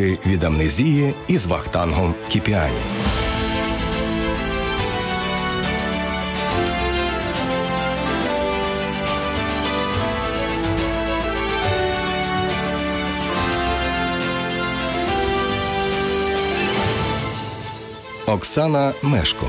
Ліки від амнезії із Вахтангом Кіпіані. Оксана Мешко.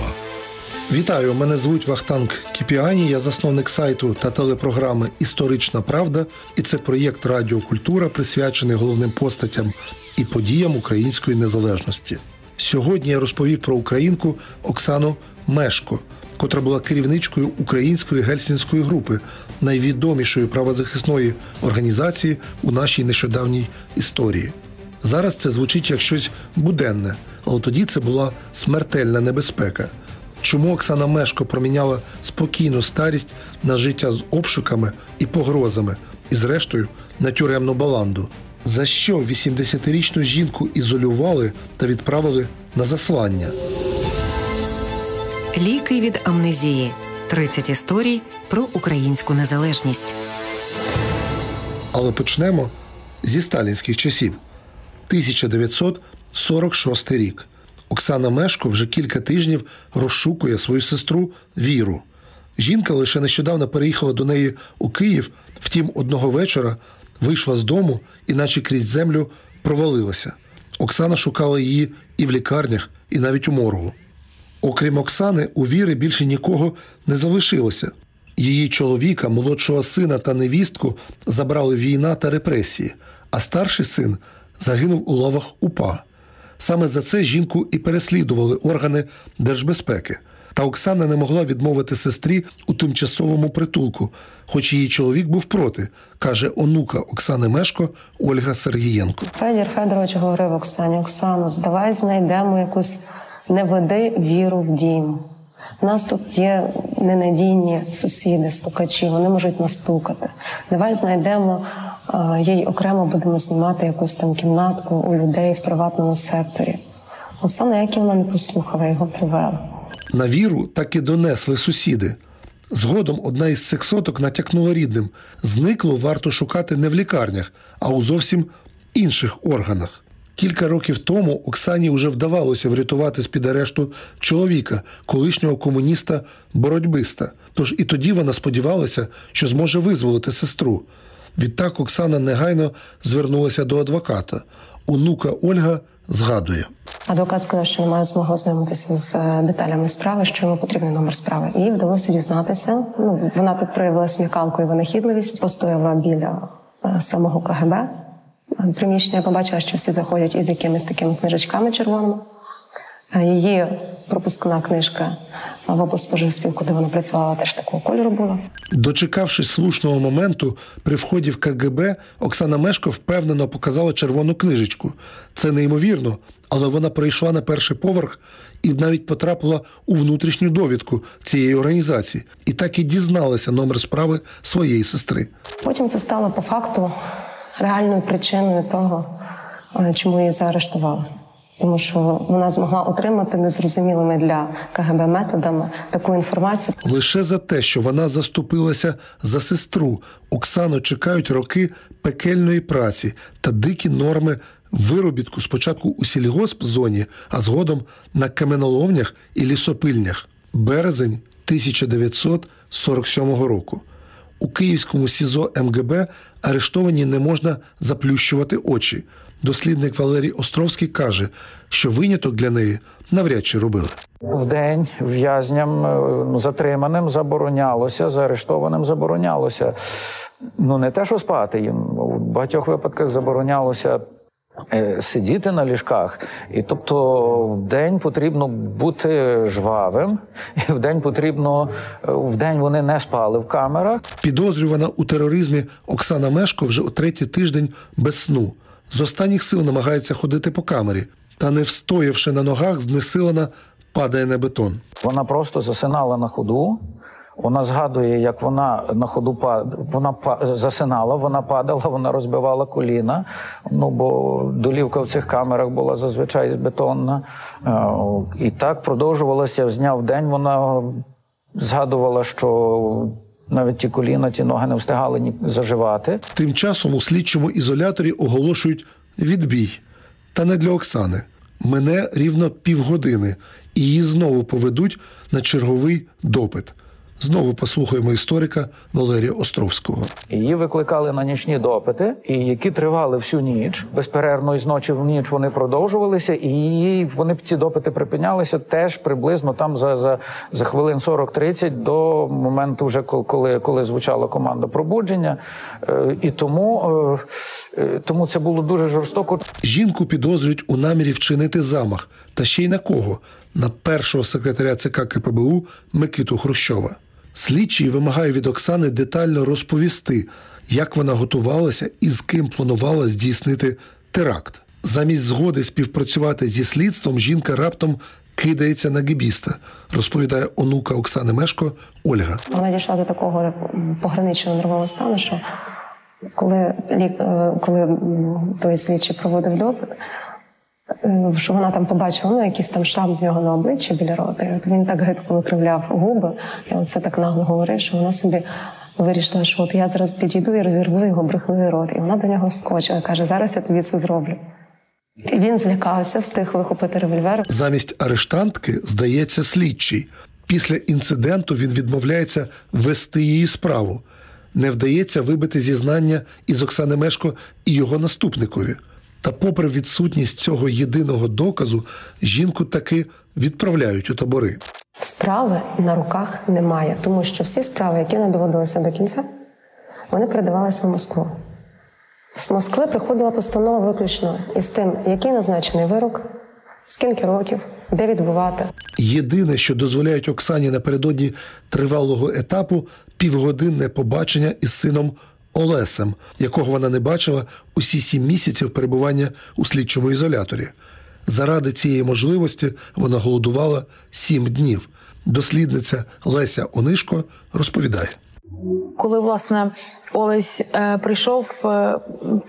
Вітаю, мене звуть Вахтанг Кіпіані. Я засновник сайту та телепрограми Історична Правда, і це проєкт Радіокультура, присвячений головним постатям і подіям української незалежності. Сьогодні я розповів про українку Оксану Мешко, котра була керівничкою української гельсінської групи, найвідомішої правозахисної організації у нашій нещодавній історії. Зараз це звучить як щось буденне, але тоді це була смертельна небезпека. Чому Оксана Мешко проміняла спокійну старість на життя з обшуками і погрозами, і, зрештою, на тюремну баланду? За що 80-річну жінку ізолювали та відправили на заслання? Ліки від амнезії. 30 історій про українську незалежність. Але почнемо зі сталінських часів. 1946 рік. Оксана Мешко вже кілька тижнів розшукує свою сестру Віру. Жінка лише нещодавно переїхала до неї у Київ, втім, одного вечора вийшла з дому і, наче крізь землю, провалилася. Оксана шукала її і в лікарнях, і навіть у моргу. Окрім Оксани, у Віри більше нікого не залишилося. Її чоловіка, молодшого сина та невістку забрали війна та репресії, а старший син загинув у лавах УПА. Саме за це жінку і переслідували органи держбезпеки. Та Оксана не могла відмовити сестрі у тимчасовому притулку, хоч її чоловік був проти, каже онука Оксани Мешко Ольга Сергієнко. Федір Федорович говорив Оксані: Оксано, давай знайдемо якусь не веди віру в дім. Нас тут є ненадійні сусіди, стукачі, вони можуть настукати. Давай знайдемо їй окремо будемо знімати якусь там кімнатку у людей в приватному секторі. Оксана Яківна не послухала, його привела. На віру так і донесли сусіди. Згодом одна із сексоток натякнула рідним: зникло варто шукати не в лікарнях, а у зовсім інших органах. Кілька років тому Оксані вже вдавалося врятувати з під арешту чоловіка, колишнього комуніста боротьбиста. Тож і тоді вона сподівалася, що зможе визволити сестру. Відтак Оксана негайно звернулася до адвоката. Онука Ольга згадує. Адвокат сказав, що немає змоги ознайомитися з е, деталями справи, що йому потрібний номер справи. І вдалося дізнатися. Ну вона тут проявила смікалку і винахідливість, постояла біля е, самого КГБ. Приміщення побачила, що всі заходять із якимись такими книжечками червоними. Е, її пропускна книжка в облспоживспілку, де вона працювала, теж такого кольору була. Дочекавшись слушного моменту, при вході в КГБ Оксана Мешко впевнено показала червону книжечку. Це неймовірно, але вона прийшла на перший поверх і навіть потрапила у внутрішню довідку цієї організації, і так і дізналася номер справи своєї сестри. Потім це стало по факту реальною причиною того, е, чому її заарештували тому що вона змогла отримати незрозумілими для КГБ методами таку інформацію. Лише за те, що вона заступилася за сестру, Оксану чекають роки пекельної праці та дикі норми виробітку спочатку у сільгосп-зоні, а згодом на каменоломнях і лісопильнях. Березень 1947 року. У Київському СІЗО МГБ арештовані не можна заплющувати очі. Дослідник Валерій Островський каже, що виняток для неї навряд чи робили. В день в'язням е, ну, затриманим заборонялося, заарештованим заборонялося. Ну не те, що спати їм в багатьох випадках заборонялося. Е, сидіти на ліжках, і тобто в день потрібно бути жвавим, і в день потрібно е, в день вони не спали в камерах. Підозрювана у тероризмі Оксана Мешко вже у третій тиждень без сну з останніх сил намагається ходити по камері, та, не встоявши на ногах, знесилена падає на бетон. Вона просто засинала на ходу. Вона згадує, як вона на ходу вона засинала, вона падала, вона розбивала коліна. Ну бо долівка в цих камерах була зазвичай бетонна. Е, і так продовжувалося з дня в день. Вона згадувала, що навіть ті коліна, ті ноги не встигали ні заживати. Тим часом у слідчому ізоляторі оголошують відбій. Та не для Оксани. Мене рівно півгодини, і її знову поведуть на черговий допит. Знову послухаємо історика Валерія Островського. Її викликали на нічні допити, і які тривали всю ніч. Безперервно із ночі в ніч вони продовжувалися, і її вони ці допити припинялися теж приблизно там за, за, за хвилин 40-30 до моменту, вже коли, коли звучала команда пробудження. Е, І тому, е, е, тому це було дуже жорстоко. Жінку підозрюють у намірі вчинити замах, та ще й на кого? На першого секретаря ЦК КПБУ Микиту Хрущова. Слідчий вимагає від Оксани детально розповісти, як вона готувалася і з ким планувала здійснити теракт. Замість згоди співпрацювати зі слідством жінка раптом кидається на гібіста, розповідає онука Оксани Мешко Ольга. Вона дійшла до такого пограничного нервового стану, що коли, е, коли той слідчий проводив допит, що вона там побачила ну, якийсь там шрам з нього на обличчі біля рота, і от він так гидко викривляв губи, і оце так нагло говорив, що вона собі вирішила, що от я зараз підійду і розірву його брехливий рот. І вона до нього вскочила, каже, зараз я тобі це зроблю. І він злякався, встиг вихопити револьвер. Замість арештантки здається слідчий. Після інциденту він відмовляється вести її справу. Не вдається вибити зізнання із Оксани Мешко і його наступникові. Та, попри відсутність цього єдиного доказу, жінку таки відправляють у табори. Справи на руках немає, тому що всі справи, які не доводилися до кінця, вони передавалися в Москву. З Москви приходила постанова виключно із тим, який назначений вирок, скільки років, де відбувати. Єдине, що дозволяють Оксані напередодні тривалого етапу півгодинне побачення із сином Олесем, якого вона не бачила усі сім місяців перебування у слідчому ізоляторі. Заради цієї можливості вона голодувала сім днів. Дослідниця Леся Онишко розповідає. Коли власне Олесь е, прийшов, е,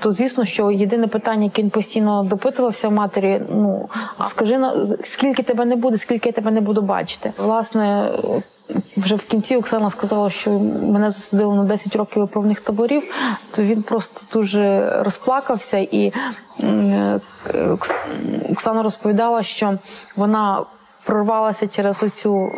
то звісно, що єдине питання, яке він постійно допитувався в матері: ну скажи скільки тебе не буде, скільки я тебе не буду бачити. Власне, вже в кінці Оксана сказала, що мене засудили на 10 років виправних таборів, то він просто дуже розплакався і е, Окс- Оксана розповідала, що вона прорвалася через оцю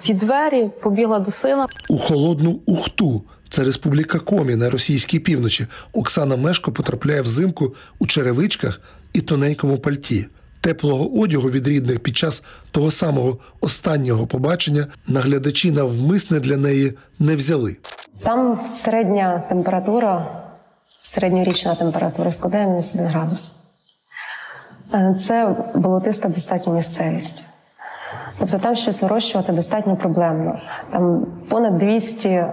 ці двері, побігла до сина. У холодну Ухту, це республіка Комі на російській півночі. Оксана Мешко потрапляє взимку у черевичках і тоненькому пальті. Теплого одягу від рідних під час того самого останнього побачення наглядачі навмисне для неї не взяли. Там середня температура, середньорічна температура складає мінус 1 градус. Е, Це болотиста достатня місцевість. Тобто там щось вирощувати достатньо проблемно. Там понад 200 е,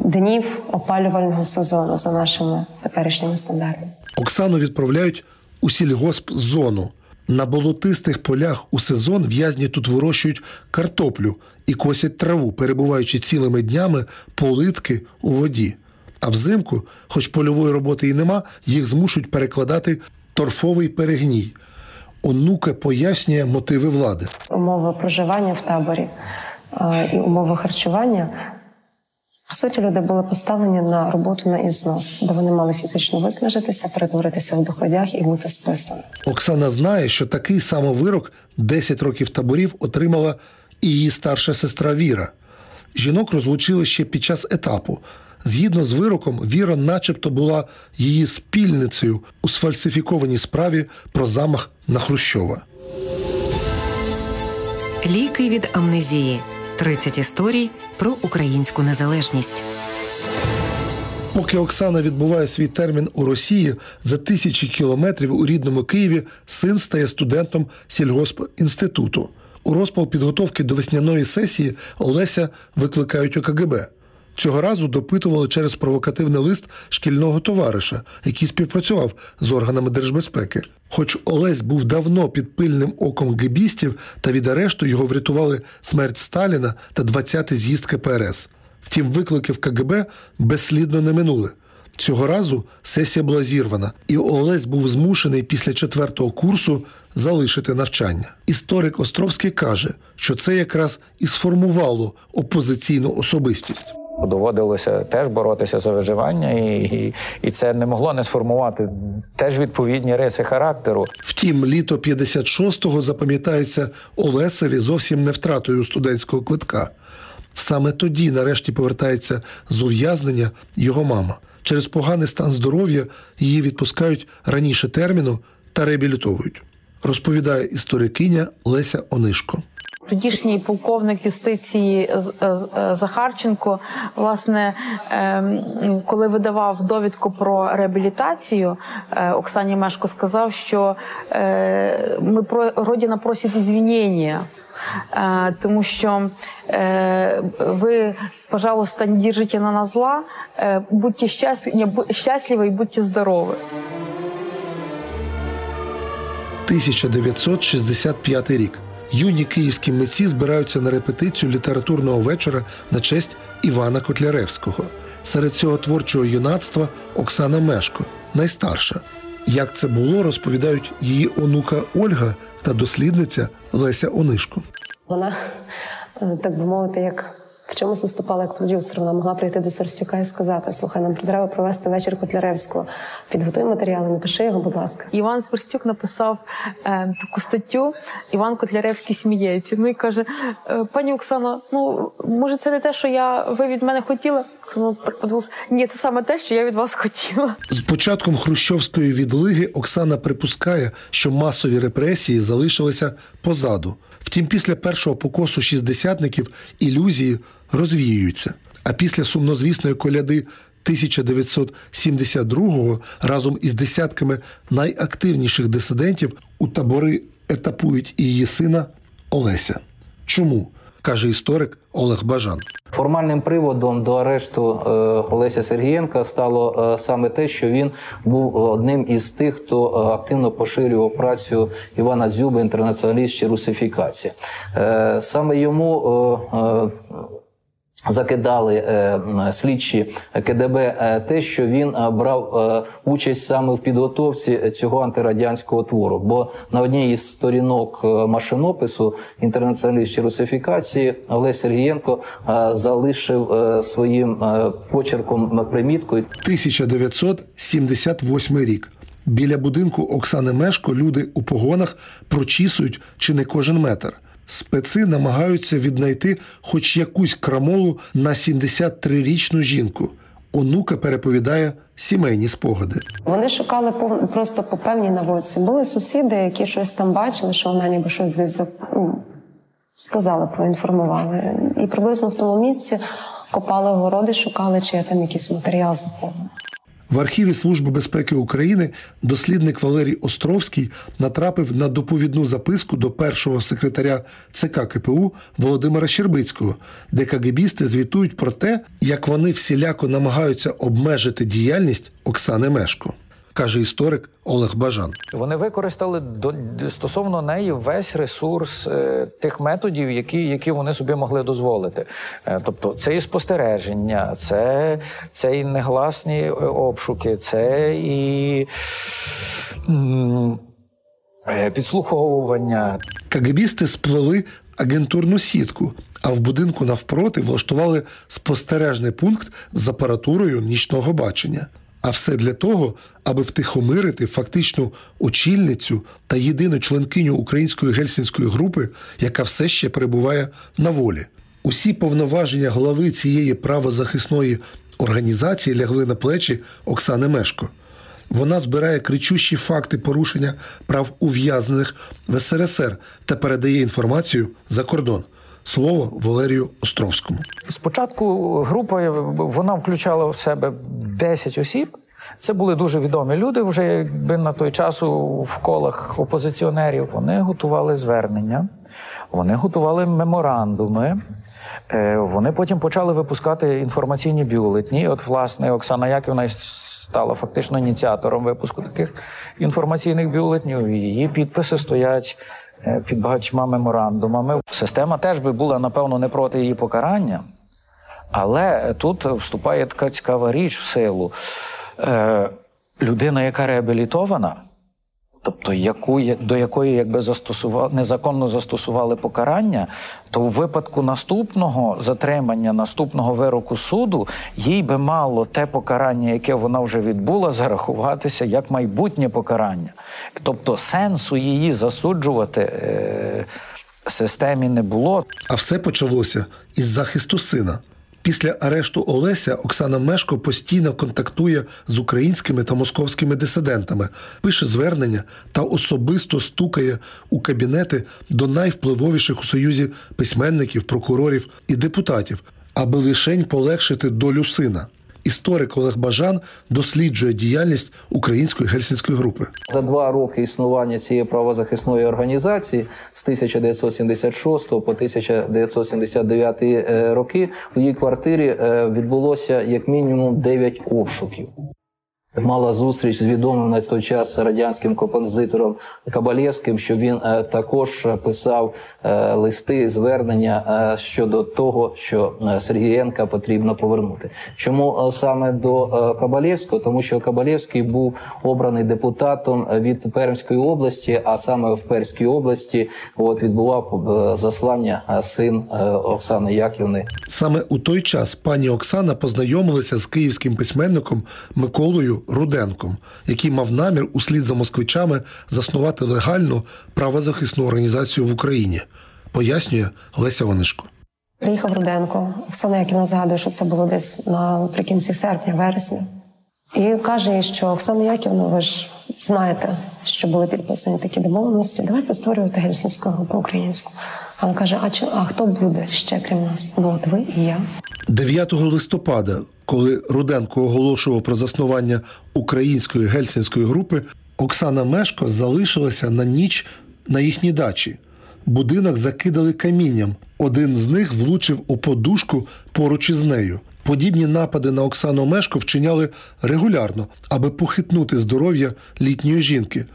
днів опалювального сезону за нашими теперішніми стандартами. Оксану відправляють у сільгосп-зону. На болотистих полях у сезон в'язні тут вирощують картоплю і косять траву, перебуваючи цілими днями политки у воді. А взимку, хоч польової роботи і нема, їх змушують перекладати торфовий перегній. Онука пояснює мотиви влади. Умови проживання в таборі е, і умови харчування. По суті, люди були поставлені на роботу на ізнос, де вони мали фізично виснажитися, перетворитися в доходях і бути списані. Оксана знає, що такий самовирок 10 років таборів отримала і її старша сестра Віра. Жінок розлучили ще під час етапу. Згідно з вироком, Віра, начебто, була її спільницею у сфальсифікованій справі про замах на Хрущова. Ліки від амнезії. 30 історій про українську незалежність. Поки Оксана відбуває свій термін у Росії за тисячі кілометрів у рідному Києві, син стає студентом сільгоспінституту. У розпал підготовки до весняної сесії Олеся викликають у КГБ. Цього разу допитували через провокативний лист шкільного товариша, який співпрацював з органами держбезпеки. Хоч Олесь був давно під пильним оком гебістів, та від арешту його врятували смерть Сталіна та 20-й з'їзд КПРС. Втім, в КГБ безслідно не минули. Цього разу сесія була зірвана, і Олесь був змушений після четвертого курсу залишити навчання. Історик Островський каже, що це якраз і сформувало опозиційну особистість. Доводилося теж боротися за виживання, і, і, і це не могло не сформувати теж відповідні риси характеру. Втім, літо 56-го запам'ятається Олесеві зовсім не втратою студентського квитка. Саме тоді, нарешті, повертається з ув'язнення його мама. Через поганий стан здоров'я її відпускають раніше терміну та реабілітовують. Розповідає історикиня Леся Онишко. Тодішній полковник юстиції З- З- Захарченко, власне, ем, коли видавав довідку про реабілітацію, е, Оксані Мешко сказав, що е, ми про родина просить ізвінення. Е, Тому що е, ви, пожалуйста, не держите на нас зла, е, будьте щасливі, щасливі і будьте здорові. 1965 рік. Юні київські митці збираються на репетицію літературного вечора на честь Івана Котляревського. Серед цього творчого юнацтва Оксана Мешко, найстарша. Як це було, розповідають її онука Ольга та дослідниця Леся Онишко. Вона, е, так би мовити, як в чомусь виступала як продюсер. Вона могла прийти до Сорстюка і сказати: слухай, нам треба провести вечір Котляревського. Підготуй матеріали, напиши його, будь ласка. Іван Сверстюк написав е, таку статтю. Іван Котляревський сміється. Ну і каже: «Е, пані Оксано, ну може, це не те, що я ви від мене хотіли? Ну так подивилась. Ні, це саме те, що я від вас хотіла. З початком хрущовської відлиги Оксана припускає, що масові репресії залишилися позаду. Втім, після першого покосу шістдесятників ілюзії розвіюються. А після сумнозвісної коляди 1972-го разом із десятками найактивніших дисидентів у табори етапують і її сина Олеся. Чому? каже історик Олег Бажан. Формальним приводом до арешту е, Олеся Сергієнка стало е, саме те, що він був одним із тих, хто е, активно поширював працю Івана Дзюби, інтернаціоналіст чи русифікація. Саме йому Закидали е, слідчі КДБ е, те, що він е, брав е, участь саме в підготовці цього антирадянського твору. Бо на одній із сторінок е, машинопису інтернаціоналіст чи русифікації Олег Сергієнко е, залишив е, своїм е, почерком примітку 1978 рік. Біля будинку Оксани Мешко люди у погонах прочісують чи не кожен метр. Специ намагаються віднайти хоч якусь крамолу на 73-річну жінку. Онука переповідає сімейні спогади. Вони шукали просто по певній наводці. Були сусіди, які щось там бачили, що вона ніби щось десь ну, сказали, проінформували. І приблизно в тому місці копали городи, шукали, чи є там якийсь матеріал захований. В архіві Служби безпеки України дослідник Валерій Островський натрапив на доповідну записку до першого секретаря ЦК КПУ Володимира Щербицького, де кагебісти звітують про те, як вони всіляко намагаються обмежити діяльність Оксани Мешко, каже історик Олег Бажан. Вони використали до стосовно неї весь ресурс е, тих методів, які, які вони собі могли дозволити. Е, тобто, це і спостереження, це, це і негласні е, обшуки, це і м, е, підслуховування. Кагебісти сплели агентурну сітку, а в будинку навпроти влаштували спостережний пункт з апаратурою нічного бачення. А все для того, аби втихомирити фактичну очільницю та єдину членкиню української гельсінської групи, яка все ще перебуває на волі. Усі повноваження голови цієї правозахисної організації лягли на плечі Оксани Мешко. Вона збирає кричущі факти порушення прав ув'язнених в СРСР та передає інформацію за кордон. Слово Валерію Островському. Спочатку група вона включала в себе 10 осіб. Це були дуже відомі люди. Вже якби на той час в колах опозиціонерів вони готували звернення, вони готували меморандуми. Е, Вони потім почали випускати інформаційні бюлетні. От, власне, Оксана Яківна стала фактично ініціатором випуску таких інформаційних бюлетнів. Її підписи стоять під багатьма меморандумами. Система теж би була, напевно, не проти її покарання. Але тут вступає така цікава річ в силу. Е, людина, яка реабілітована, тобто яку, до якої якби застосували незаконно застосували покарання, то у випадку наступного затримання, наступного вироку суду, їй би мало те покарання, яке вона вже відбула, зарахуватися як майбутнє покарання. Тобто сенсу її засуджувати. Е- Системі не було. А все почалося із захисту сина. Після арешту Олеся Оксана Мешко постійно контактує з українськими та московськими дисидентами, пише звернення та особисто стукає у кабінети до найвпливовіших у союзі письменників, прокурорів і депутатів, аби лишень полегшити долю сина. Історик Олег Бажан досліджує діяльність української гельсінської групи. За два роки існування цієї правозахисної організації з 1976 по 1979 е, роки у її квартирі е, відбулося як мінімум 9 обшуків. Мала зустріч з відомим на той час радянським композитором Кабалєвським, що він е, також писав е, листи, звернення е, щодо того, що Сергієнка потрібно повернути. Чому саме до Кабалєвського? Тому що Кабалєвський був обраний депутатом від Пермської області, а саме в Перській області от відбував заслання син Оксани Яківни. Саме у той час пані Оксана познайомилася з київським письменником Миколою Руденком, який мав намір услід за москвичами заснувати легальну правозахисну організацію в Україні, пояснює Леся Онишко. Приїхав Руденко. Оксана Яківна згадує, що це було десь наприкінці серпня, вересня. І каже, що Оксана Яківна, ви ж знаєте, що були підписані такі домовленості. Давайте створювати гельсінську групу українську. А вона каже: а чи а хто буде ще крім нас? Ну от ви і я. 9 листопада, коли Руденко оголошував про заснування української гельсінської групи, Оксана Мешко залишилася на ніч на їхній дачі. Будинок закидали камінням. Один з них влучив у подушку поруч із нею. Подібні напади на Оксану Мешко вчиняли регулярно, аби похитнути здоров'я літньої жінки,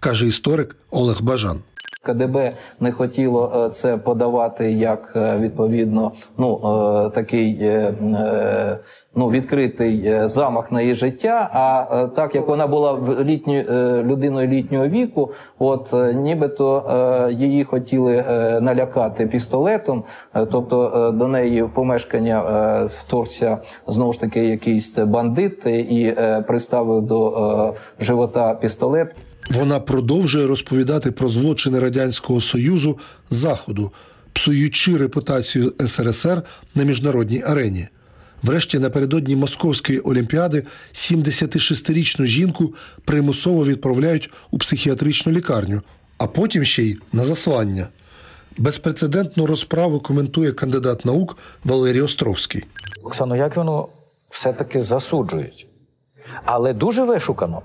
каже історик Олег Бажан. КДБ не хотіло е, це подавати як е, відповідно ну е, такий ну відкритий замах на її життя. А так як вона була літньою людиною літнього віку, от нібито її хотіли налякати пістолетом, тобто до неї в помешкання вторгся знову ж таки якийсь бандит і приставив до живота пістолет. Вона продовжує розповідати про злочини радянського союзу заходу, псуючи репутацію СРСР на міжнародній арені. Врешті, напередодні Московської олімпіади 76-річну жінку примусово відправляють у психіатричну лікарню, а потім ще й на заслання. Безпрецедентну розправу коментує кандидат наук Валерій Островський. Оксану Яківну все-таки засуджують, але дуже вишукано.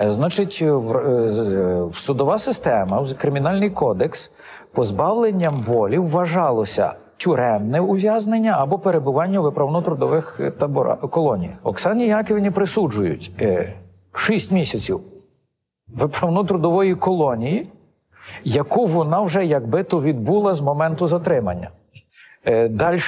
Значить, в судова система, в кримінальний кодекс позбавленням волі вважалося тюремне ув'язнення або перебування у виправно-трудових таборах колоніях. Оксані Яківні присуджують 6 місяців виправно-трудової колонії, яку вона вже якби то відбула з моменту затримання. Далі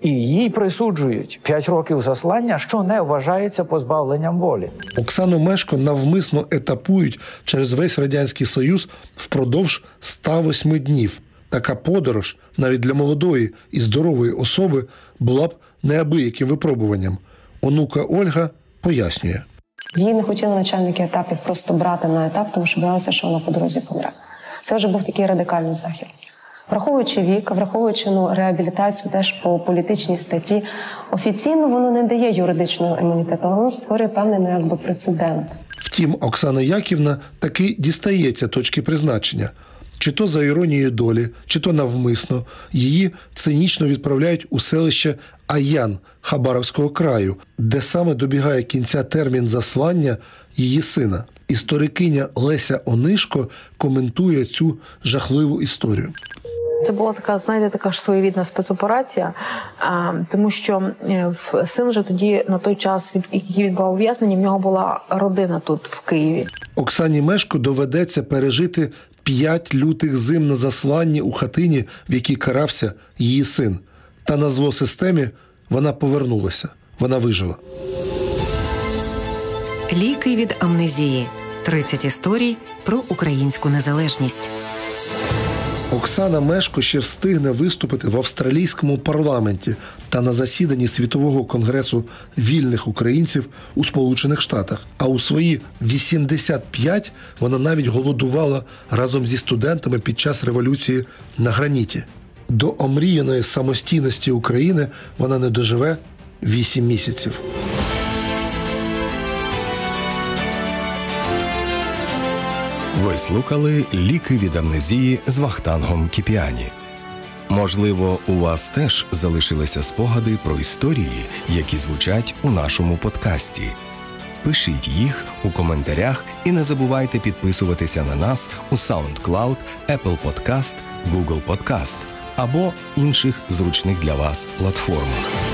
і їй присуджують 5 років заслання, що не вважається позбавленням волі. Оксану Мешко навмисно етапують через весь радянський союз впродовж 108 днів. Така подорож навіть для молодої і здорової особи була б неабияким випробуванням. Онука Ольга пояснює. Її не хотіли начальники етапів просто брати на етап, тому що боялися, що вона по дорозі помре. Це вже був такий радикальний захід. Враховуючи вік, враховуючи ну, реабілітацію теж по політичній статті, офіційно воно не дає юридичного імунітету, воно створює певний ну, якби прецедент. Втім, Оксана Яківна таки дістається точки призначення. Чи то за іронією долі, чи то навмисно її цинічно відправляють у селище Аян Хабаровського краю, де саме добігає кінця термін заслання її сина. Історикиня Леся Онишко коментує цю жахливу історію. Це була така, знаєте, така ж своєрідна спецоперація, а, тому що син вже тоді на той час, від який відбував ув'язнення, в нього була родина тут в Києві. Оксані Мешко доведеться пережити п'ять лютих зим на засланні у хатині, в якій карався її син. Та на зло системі вона повернулася. Вона вижила. Ліки від амнезії. 30 історій про українську незалежність. Оксана Мешко ще встигне виступити в австралійському парламенті та на засіданні світового конгресу вільних українців у Сполучених Штатах. А у свої 85 вона навіть голодувала разом зі студентами під час революції на граніті. До омріяної самостійності України вона не доживе 8 місяців. Ви слухали ліки від амнезії з Вахтангом Кіпіані. Можливо, у вас теж залишилися спогади про історії, які звучать у нашому подкасті. Пишіть їх у коментарях і не забувайте підписуватися на нас у SoundCloud, Apple Podcast, Google Podcast або інших зручних для вас платформах.